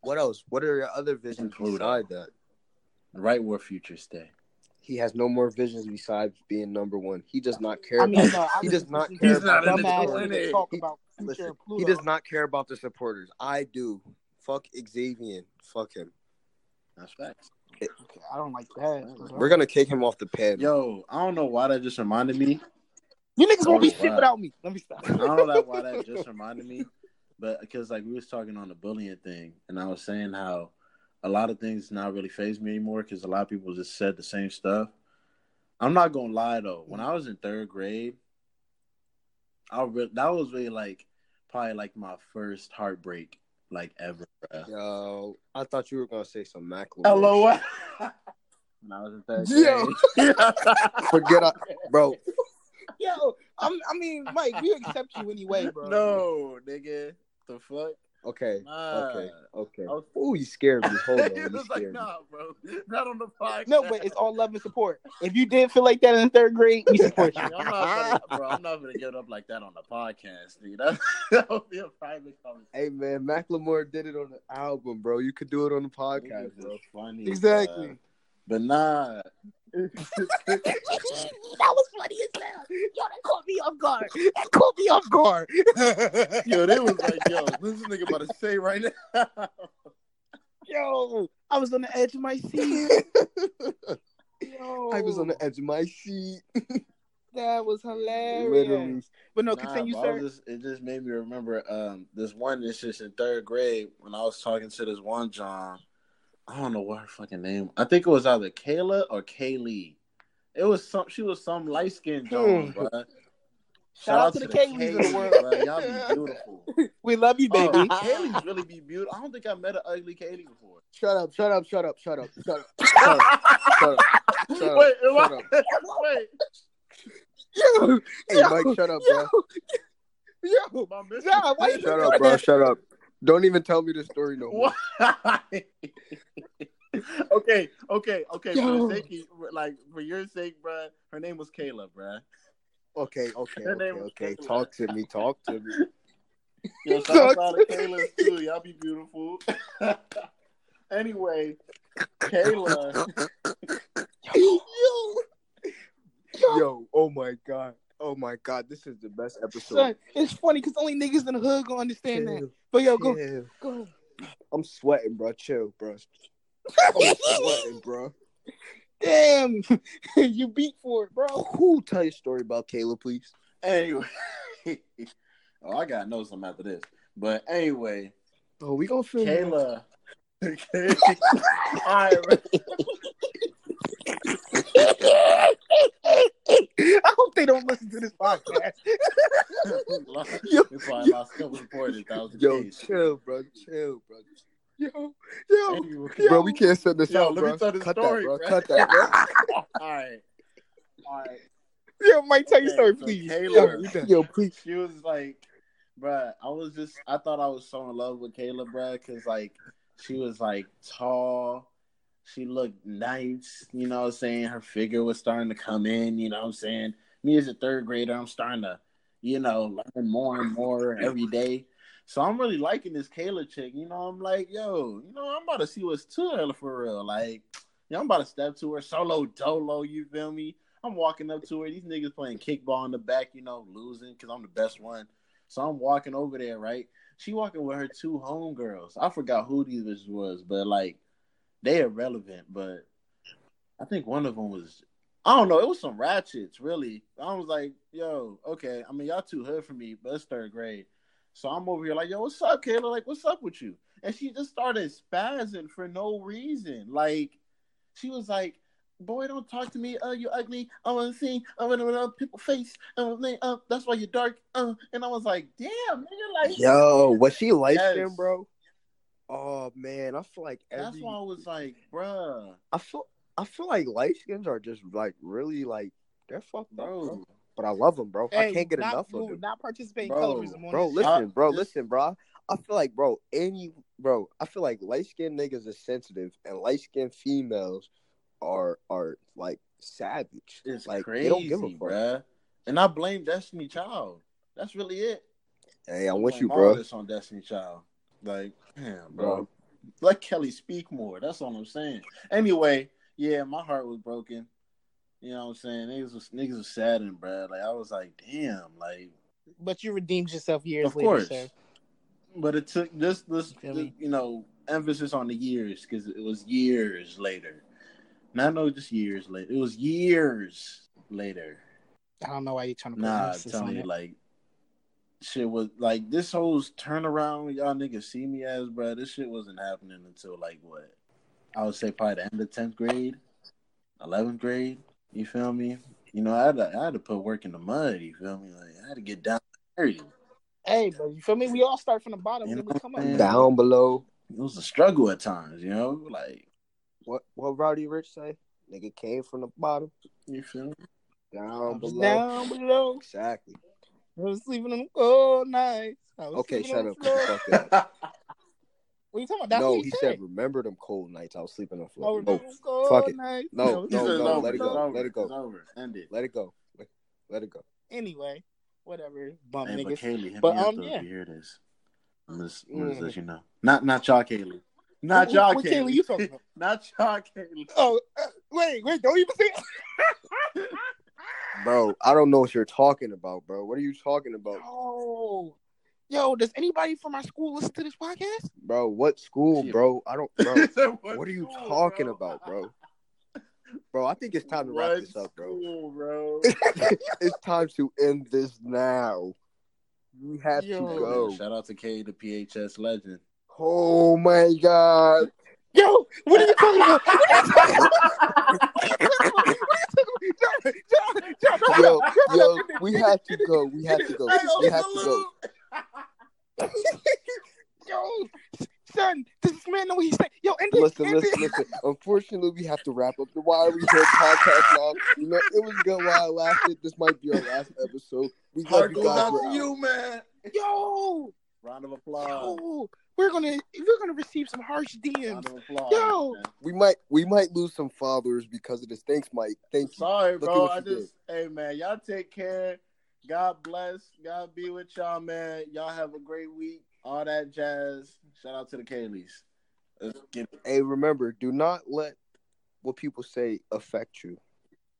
What else? What are your other visions Pluto. beside that? Right where futures stay. He has no more visions besides being number one. He does not care. I mean, about, no, he does not care to He's not about in the the supporters. talk He- about future Listen, and he does not care about the supporters. I do. Fuck Xavier. Fuck him. That's facts. Okay, I don't like that. We're gonna kick him off the pad. Yo, I don't know why that just reminded me. You niggas won't be shit without me. Let me stop. I don't know that why that just reminded me, but because like we was talking on the bullying thing, and I was saying how a lot of things not really phase me anymore because a lot of people just said the same stuff. I'm not gonna lie though, when I was in third grade, I re- that was really like probably like my first heartbreak like ever. Bruh. Yo, I thought you were gonna say some Macklemore. Hello. shit. when I was in third Yo. grade. Forget, I, bro. Yo, I'm, I mean, Mike, we accept you anyway, bro. no, nigga. The fuck? Okay, Nah. okay, okay. Was- Oh, you scared me. Hold on, you was like, nah, bro. Not on the podcast. No, but it's all love and support. If you did feel like that in third grade, we support you. I'm not gonna, bro. I'm not gonna give it up like that on the podcast, dude. That, that would be a private conversation. Hey man, Macklemore did it on the album, bro. You could do it on the podcast, bro. funny, Exactly. bruh. But nah, that was funny as hell. Yo, that caught me off guard. That caught me off guard. yo, they was like, yo, what's this nigga about to say right now? Yo, I was on the edge of my seat. Yo, I was on the edge of my seat. That was hilarious. Literally. But no, Nah, continue, but sir. just, it just made me remember um this one instance in third grade when I was talking to this one John. I don't know what her fucking name. I think it was either Kayla or Kaylee. It was some. She was some light skinned John, Hmm. bro. Shout out to the Kayleys of the world. bro. Y'all be beautiful. We love you, baby. Oh, Kaylee's really be beautiful. I don't think I met an ugly Kaylee before. Shut up, shut up, shut up, shut up, shut up, shut up, shut up. Shut up, Wait, shut I- up. wait. Yo, Hey, Mike, shut up, bro. yo, My miss- Nah, why you Shut up, bro. Shut up. Don't even tell me the story no more. Why? okay, okay, okay. For Yo. the sake, of, like for your sake, bruh, Her name was Kayla, bruh. Okay, okay, Her okay, okay. Kayla. Talk to me. Talk to me. Yo, shout out to Kayla too. Y'all be beautiful. anyway, Kayla. yo, Yo, oh my god. Oh my god, this is the best episode. son, it's funny because only niggas in the hood gonna understand that. But yo, go, Chill. go. I'm sweating, bro. Chill, bro. I'm sweating, bro. Damn, you beat for it, bro. Who tell your story about Kayla, please? Anyway, oh, I got to know something after this. But anyway, Oh, we gonna film. Kayla. All right, bro. I hope they don't listen to this podcast. Yo. That's why I lost a couple supporters. That was the Yo, case. chill, bro. Chill, bro. Yo, yo, Anyway, Bro, we can't send this Yo, out, let me tell the Cut story, that, bro. bro. Cut that, bro. all right, all right. yo, Mike, tell your Okay, story, so please. Kayla- Yo, Yo, please. She was like, bruh, I was just, I thought I was so in love with Kayla, bruh, because, like, she was, like, tall. She looked nice, you know what I'm saying? Her figure was starting to come in, you know what I'm saying? Me as a third grader, I'm starting to, you know, learn more and more every day. So I'm really liking this Kayla chick. You know, I'm like, yo, you know, I'm about to see what's to her for real. Like, you know, I'm about to step to her solo dolo, you feel me? I'm walking up to her. These niggas playing kickball in the back, you know, losing because I'm the best one. So I'm walking over there, right? She walking with her two homegirls. I forgot who these was, but like they irrelevant. But I think one of them was I don't know. It was some ratchets, really. I was like, yo, okay. I mean, y'all too hood for me, but it's third grade. So I'm over here like, yo, what's up, Kayla? Like, what's up with you? And she just started spazzing for no reason. Like, she was like, boy, don't talk to me. Oh, you ugly. I want to see. I want to people face. Uh, uh, that's why you're dark. Uh, and I was like, damn, nigga, like, Yo, was she light Yes. bro? Oh man, I feel like every. that's why I was like, bruh, I feel I feel like light skins are just like really like they're fucked up, bro. bro. But I love them, bro. I can't get not, enough of them, Not participating Bro, colorism on bro. Listen, bro. this- Listen, bro. I feel like, bro, any bro. I feel like light skinned niggas are sensitive, and light skinned females are are like savage. It's like crazy, they don't give a fuck. bruh. And I blame Destiny Child. That's really it. Hey, I'm I with you, all bro. This on Destiny Child. Like, damn, Bro. bro. Let Kelly speak more. That's all I'm saying. Anyway, yeah, my heart was broken. You know what I'm saying? Niggas was niggas was saddened, bro. Like I was like, damn, like But you redeemed yourself years of later, course. sir. But it took this this, You this you know emphasis on the years because it was years later. Not no just years later. It was years later. I don't know why you're trying to put Nah, I'm emphasis telling on you, it. like shit was like this whole turnaround y'all niggas see me as, bro. This shit wasn't happening until like what? I would say probably the end of tenth grade, eleventh grade. You feel me? You know, I had to, I had to put work in the mud. You feel me? Like I had to get down. dirty. Hey, but you feel me? We all start from the bottom You know we come what up. Down below. It was a struggle at times. You know, like What what Roddy Ricch say? Nigga came from the bottom, you feel me? down below. Down below. Exactly. I was sleeping on the cold nights. I was Okay, shut up. Fuck that. What are you talking about? That's no, he he said, remember them cold nights I was sleeping on the floor. was No, sleeping on the cold fuck it. nights. No, I was no, He sleeping said on it's no, over. let it go, let it go. Over. End it. let it go. Let, let it go. Anyway, whatever. Bum Hey, but niggas. Kaylee, But, um, though yeah. if you hear this. I'm just, I'm just Mhm. let you know. Not, not y'all, Kaylee. Not Who- y'all, what Kaylee. Kaylee you talking about? not y'all, Kaylee. Oh, uh, wait, wait, don't even say Bro, I don't know what you're talking about, bro. What are you talking about? Oh, yo, does anybody from our school listen to this podcast? Bro, what school, bro? I don't bro. He said, what are you school, talking bro? about, bro? Bro, I think it's time to wrap What this up, bro. school, bro? it's time to end this now. We have Yo. to go. shout out to K, the PHS legend. Oh my god. Yo, what are you talking about? What are you talking about? Yo, up, wrap it yo, up. End it, we have to go. We have to go. We have to go. Yo, son, does this man know what he's saying? Yo, end it, Listen, end listen, it. listen. Unfortunately, we have to wrap up the Why Are We Here podcast now. You know, it was good while it lasted. This might be our last episode. We love Heart you guys. out to out. you, man. Yo, Round of applause. yo, we're gonna we're gonna receive some harsh DMs. Round of applause. Yo. We might we might lose some followers because of this. Thanks, Mike. Thank you. Sorry, Look bro. what I you just, hey, man, y'all take care. God bless. God be with y'all, man. Y'all have a great week. All that jazz. Shout out to the Kayleys. Let's get Hey, remember, do not let what people say affect you.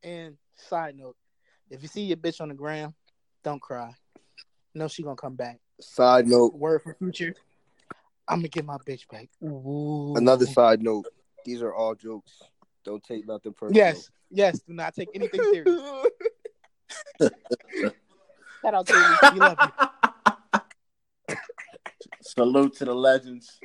And side note, if you see your bitch on the gram, don't cry. No, she gonna come back. Side note, Word for future. I'm gonna get my bitch back. Ooh. another side note. These are all jokes. Don't take nothing personal. Yes, yes. Do not take anything serious. Shout out to you. We love you. salute to the legends.